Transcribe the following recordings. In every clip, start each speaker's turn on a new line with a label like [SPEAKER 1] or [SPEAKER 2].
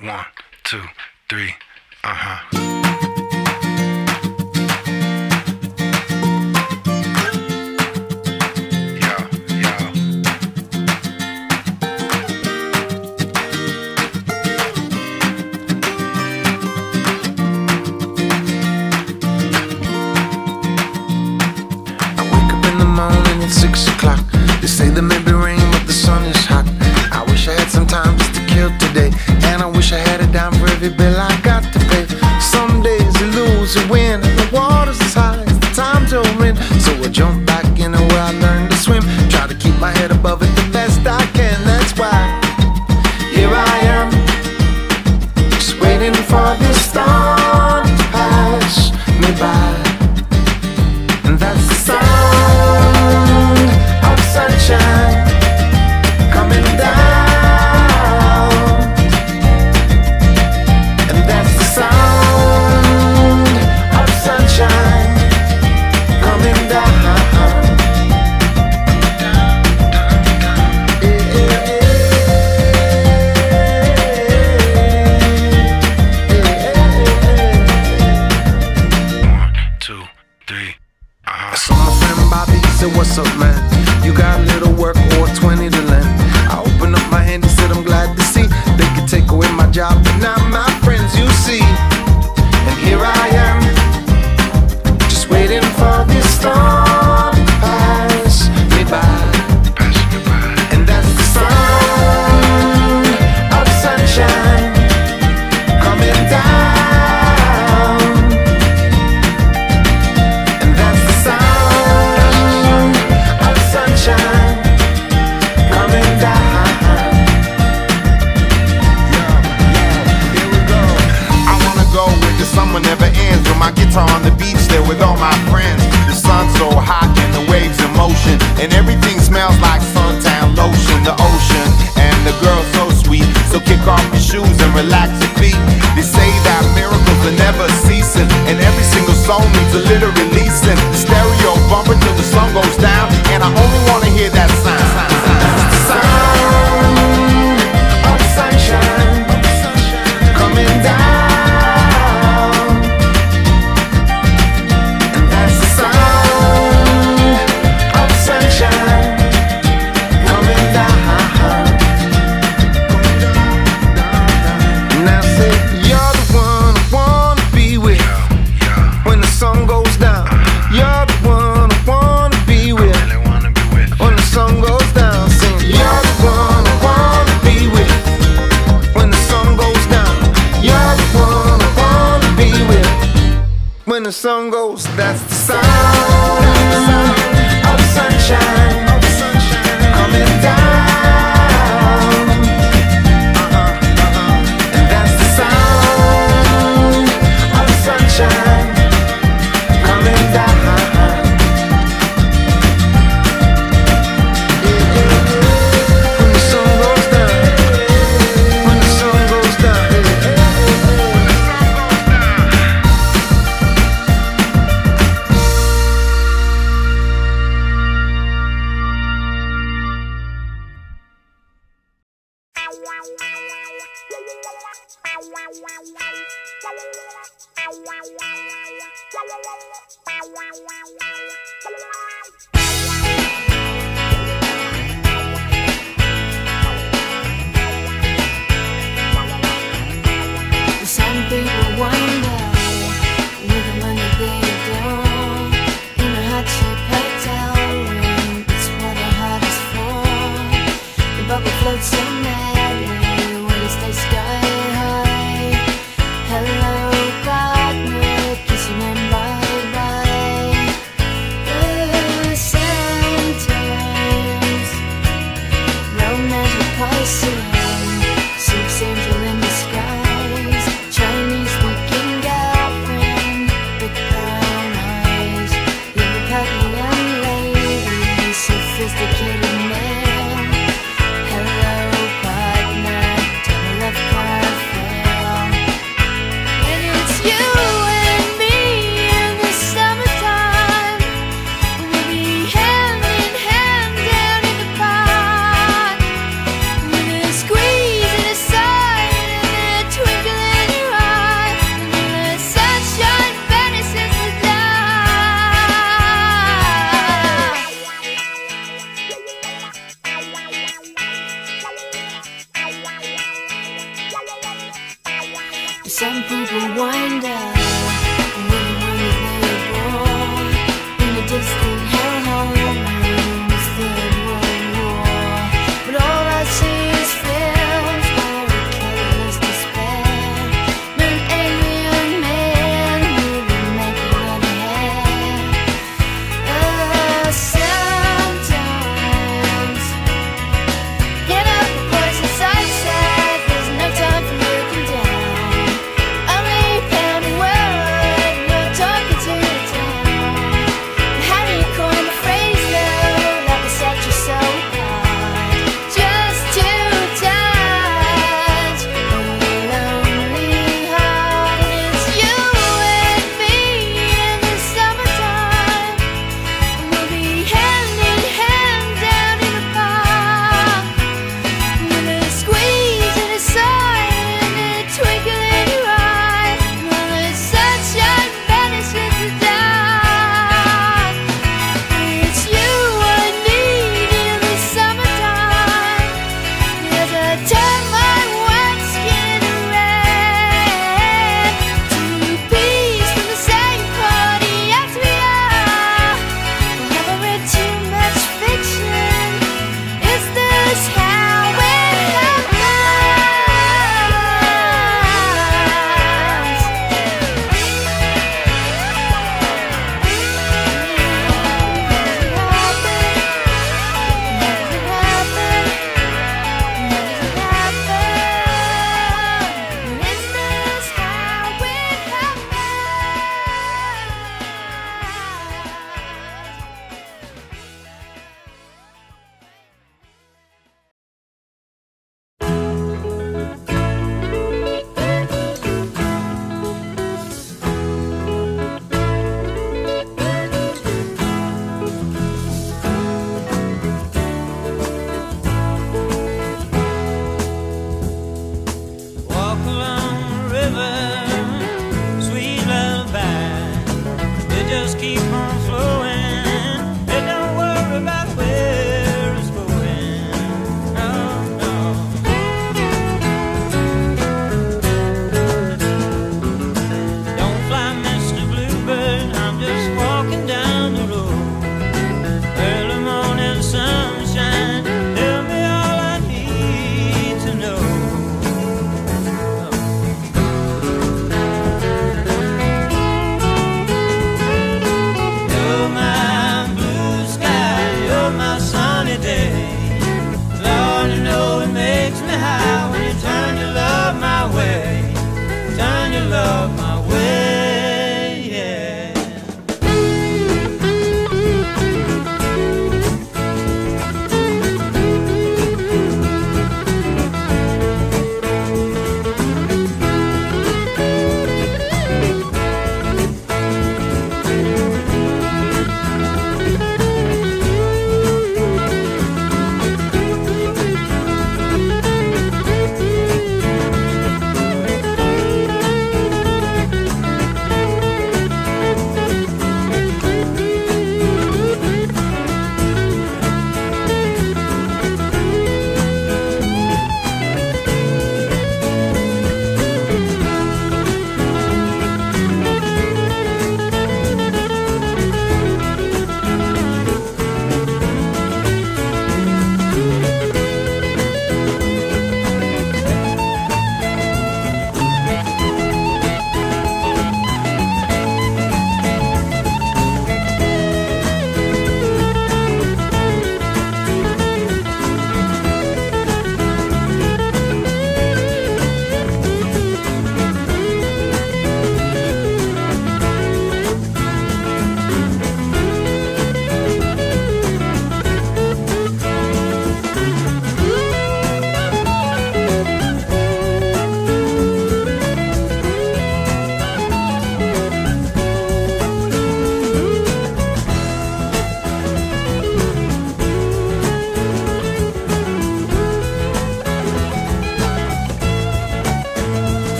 [SPEAKER 1] One, two, three. Uh huh. Had a dime for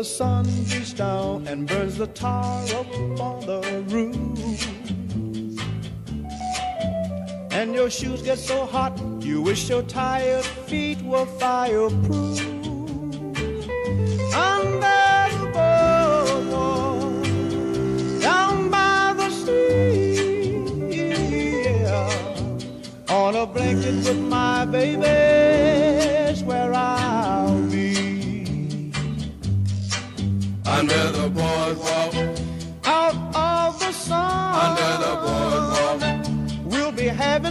[SPEAKER 1] the
[SPEAKER 2] sun
[SPEAKER 3] beats down and burns the tar up on the roof. And your shoes get so hot, you wish your tired feet were fireproof. Under the boardwalk, down by the sea, yeah. on a blanket with my baby's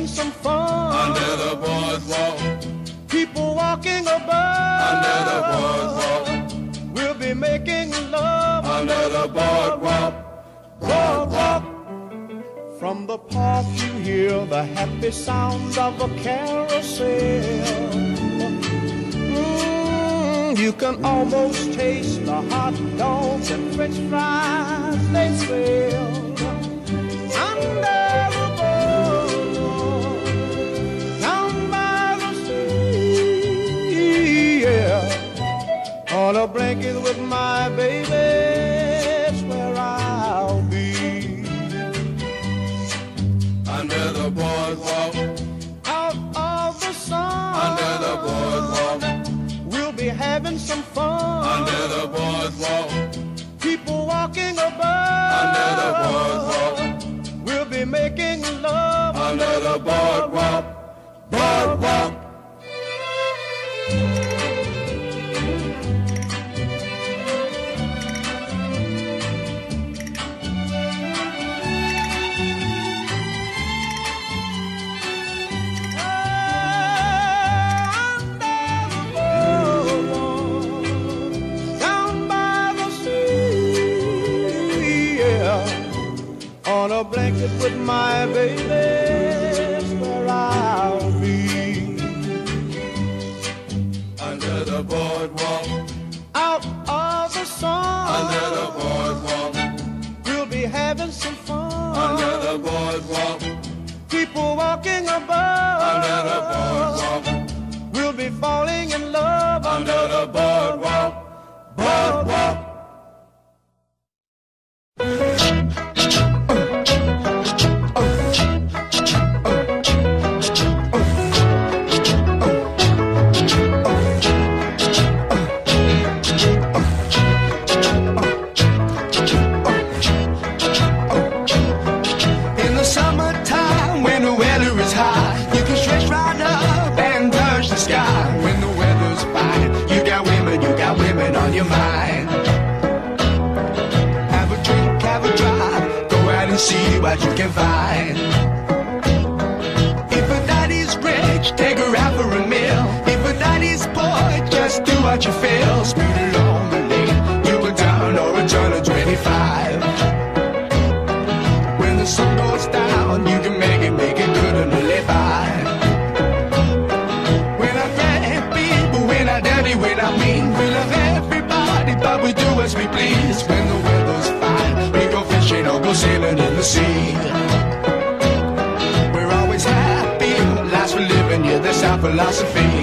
[SPEAKER 3] some fun.
[SPEAKER 4] under the boardwalk,
[SPEAKER 3] People walking above,
[SPEAKER 4] under the boardwalk,
[SPEAKER 3] we'll be making love
[SPEAKER 4] under the boardwalk.
[SPEAKER 3] boardwalk. From the park you hear the happy sounds of a carousel. Mm, you can almost taste the hot dogs and french fries they sell. Yeah. On a blanket with my baby, it's where I'll be.
[SPEAKER 4] Under the boardwalk,
[SPEAKER 3] Out of the sun,
[SPEAKER 4] under the boardwalk,
[SPEAKER 3] we'll be having some fun.
[SPEAKER 4] under the boardwalk,
[SPEAKER 3] People walking above,
[SPEAKER 4] under the boardwalk,
[SPEAKER 3] we'll be making love
[SPEAKER 4] under the boardwalk, boardwalk.
[SPEAKER 3] With my baby, where I'll be.
[SPEAKER 4] Under the boardwalk,
[SPEAKER 3] Out of the sun,
[SPEAKER 4] under the boardwalk,
[SPEAKER 3] we'll be having some fun.
[SPEAKER 4] under the boardwalk,
[SPEAKER 3] People walking above,
[SPEAKER 4] under the boardwalk,
[SPEAKER 3] we'll be falling in love.
[SPEAKER 4] Under the boardwalk,
[SPEAKER 5] you feel. Speed along the lane, you go down or a turn of 25. When the sun goes down, you can make it, make it good and live by. We're not bad people, we're not dirty, we're not mean. We love everybody, but we do as we please. When the weather's fine, we go fishing or go sailing in the sea. We're always happy, life's for living, yeah, that's our philosophy.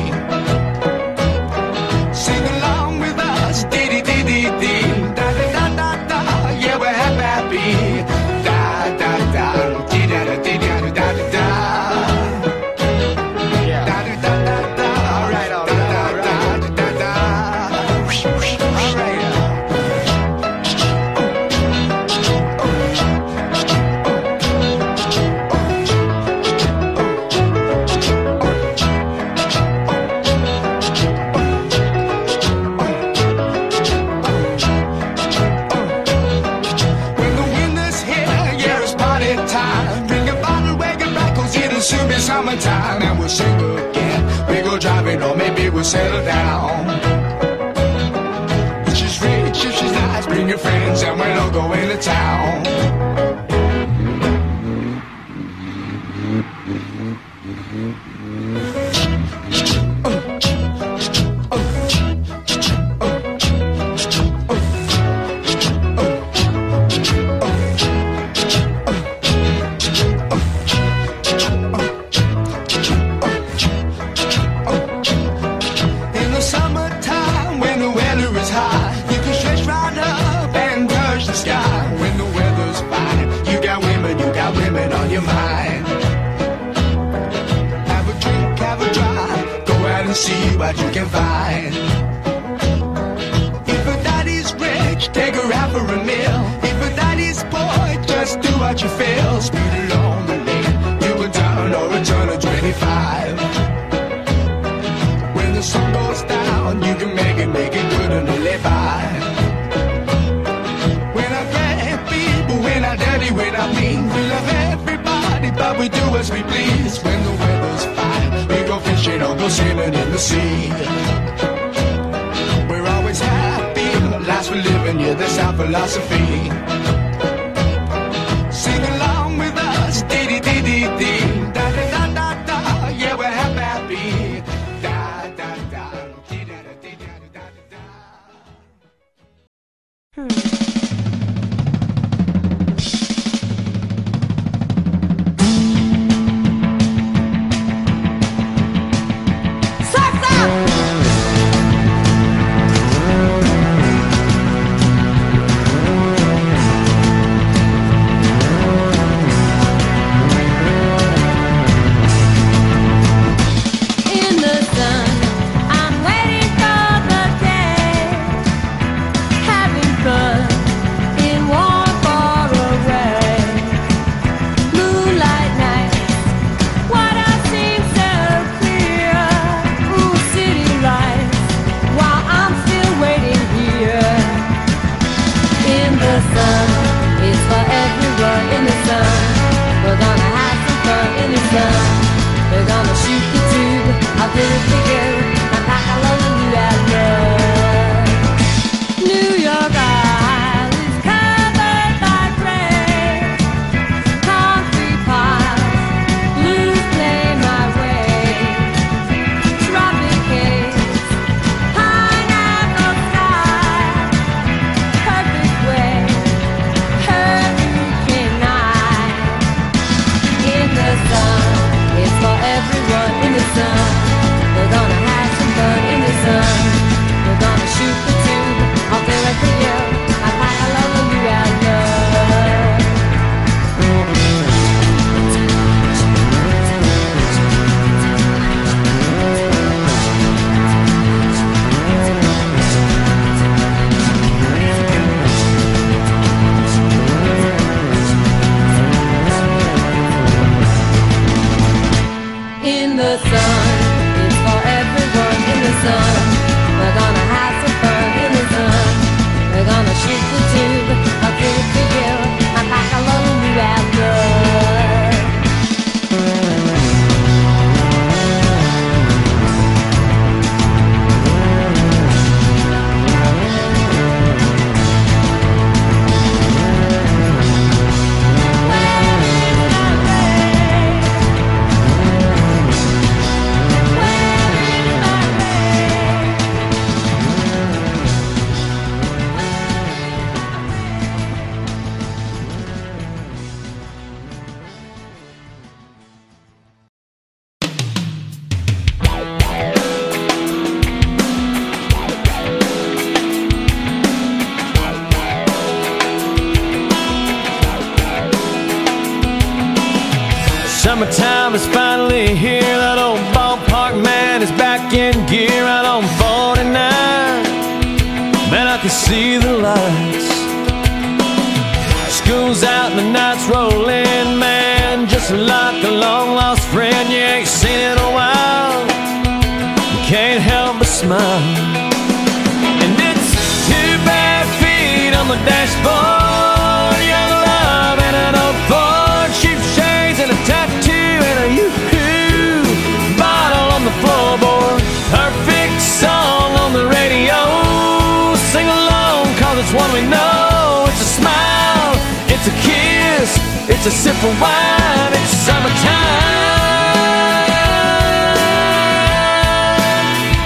[SPEAKER 5] a
[SPEAKER 6] sip of wine. It's summertime,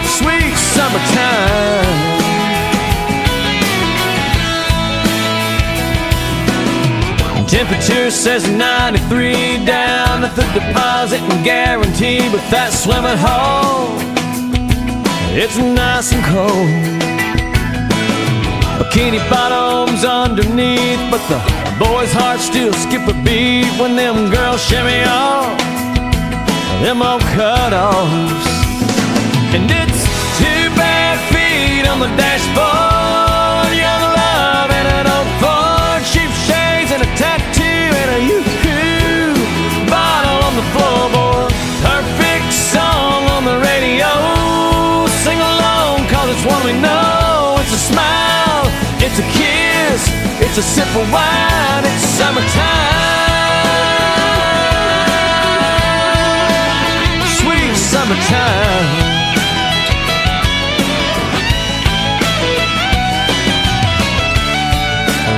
[SPEAKER 6] sweet summertime. Temperature says 93 down at the deposit and guarantee, but that swimming hole, it's nice and cold. Bikini bottoms underneath, but the Boys' hearts still skip a beat when them girls shimmy off, them old cutoffs. And it's two bare feet on the dashboard. It's a sip of wine, it's summertime. Sweet summertime.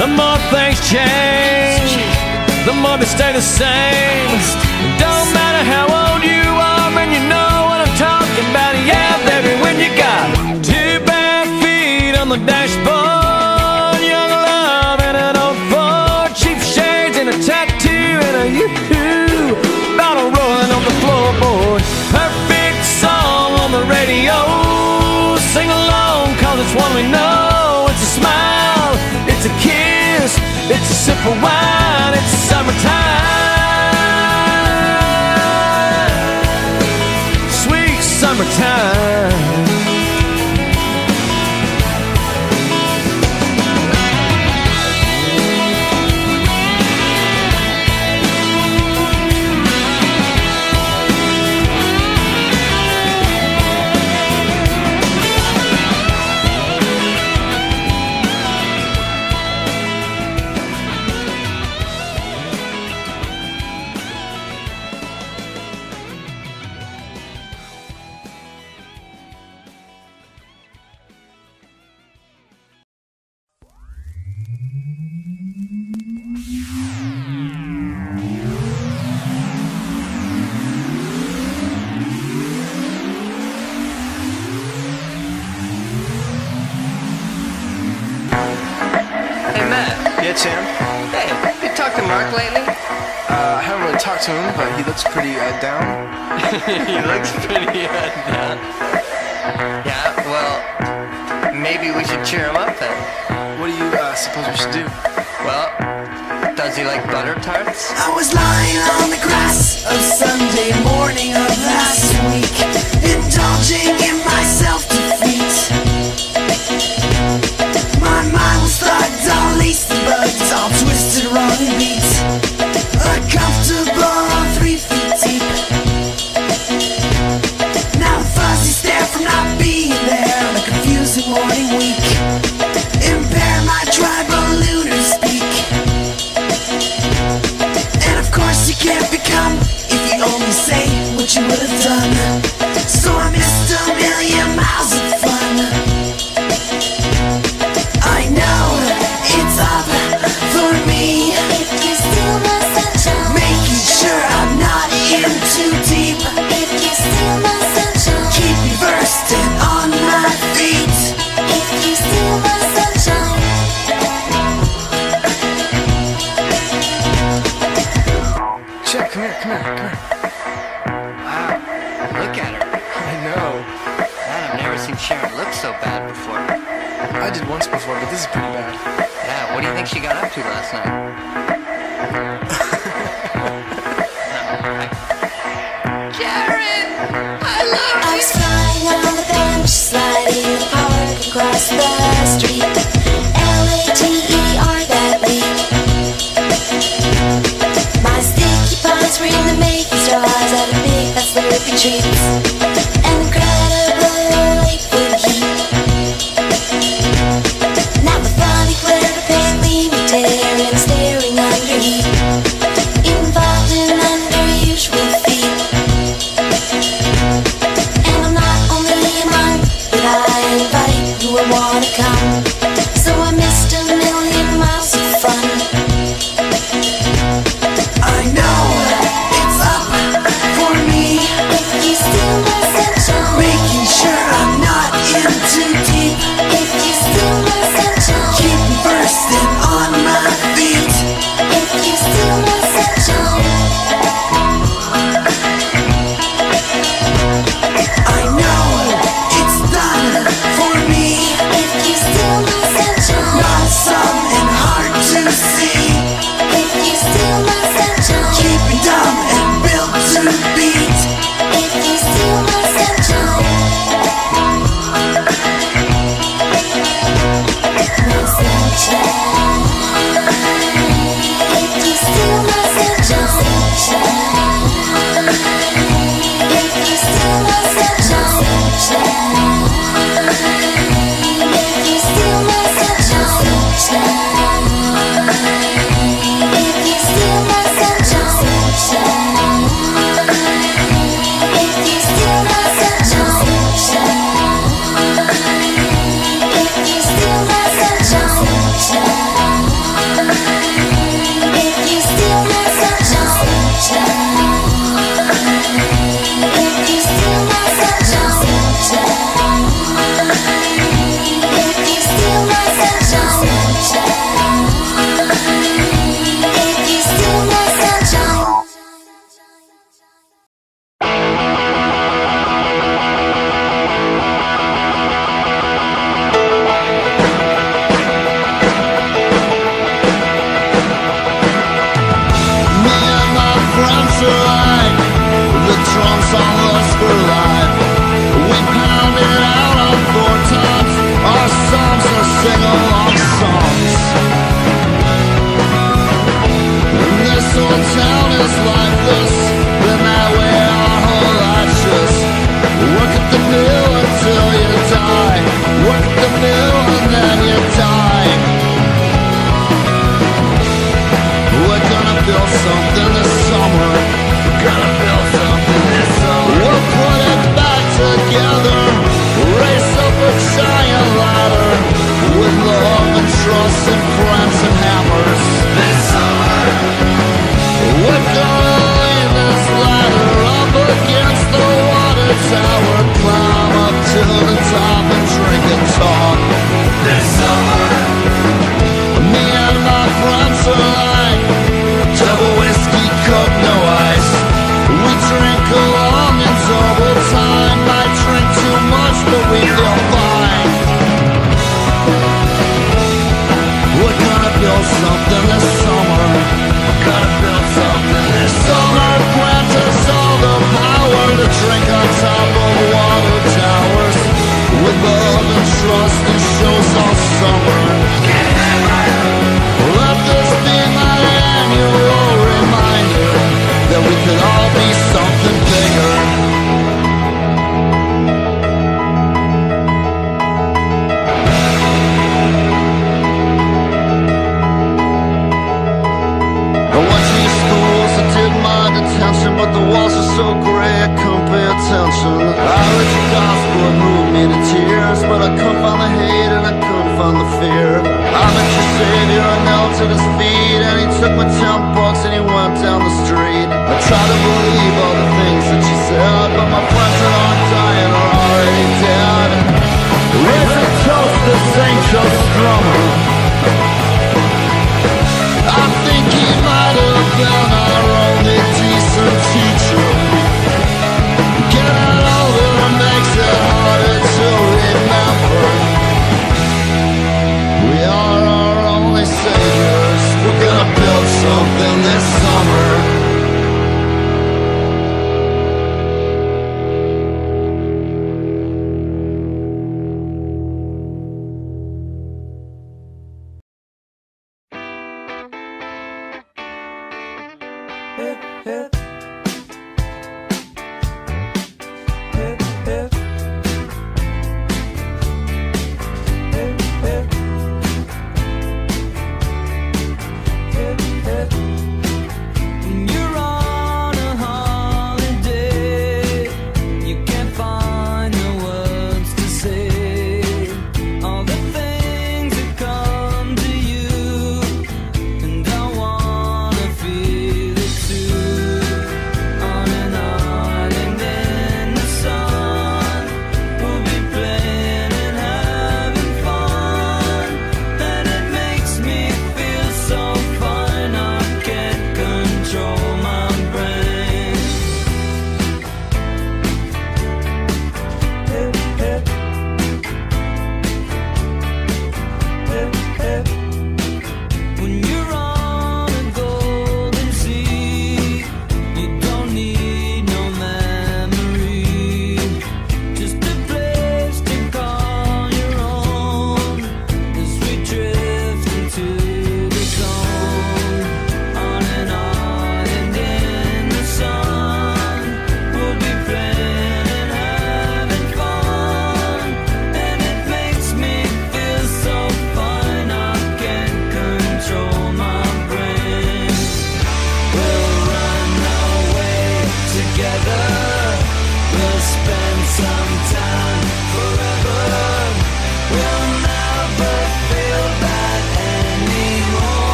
[SPEAKER 6] The more things change, the more they stay the same. Don't matter how old you are, and you know what I'm talking about. Yeah, baby, when you got two bare feet on the dashboard. one we know. It's a smile, it's a kiss, it's a sip of wine.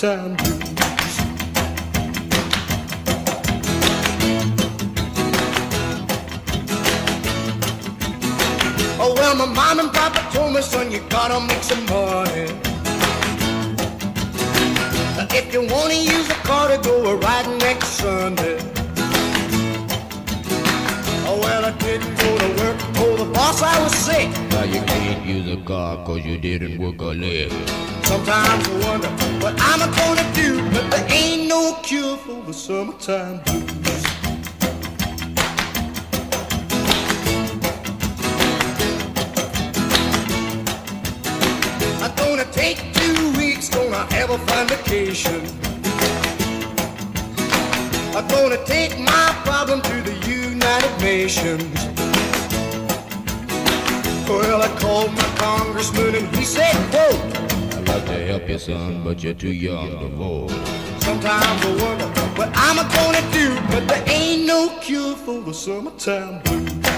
[SPEAKER 7] The
[SPEAKER 3] cure for the summertime blues.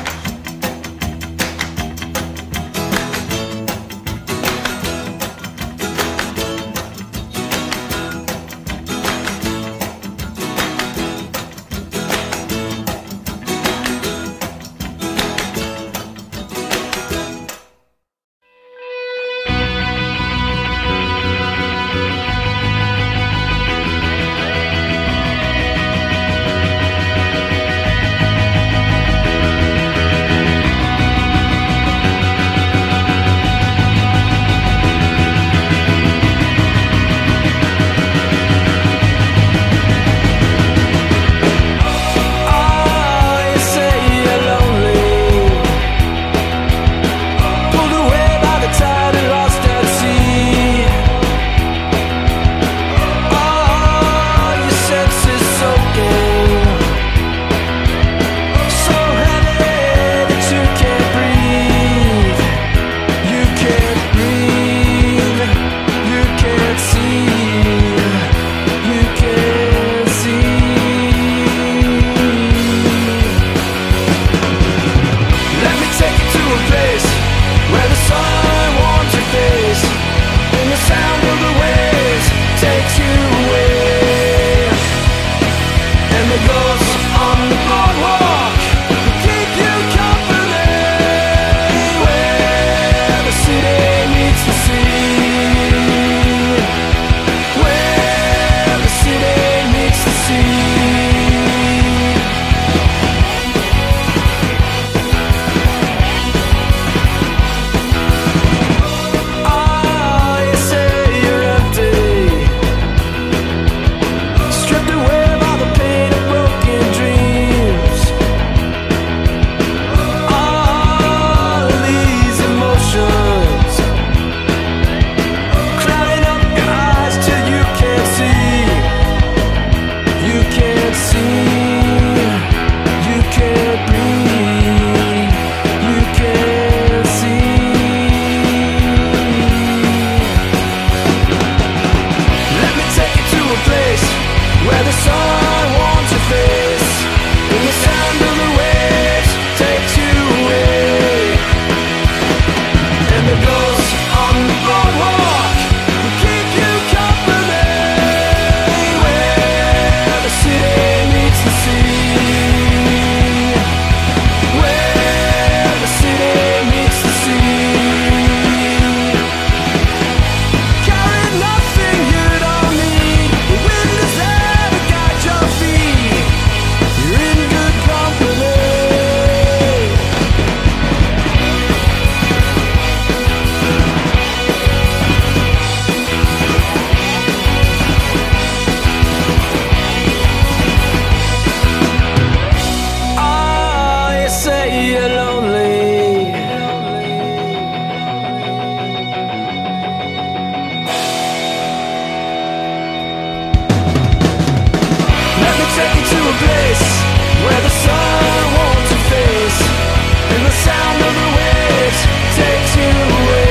[SPEAKER 3] takes you
[SPEAKER 8] away.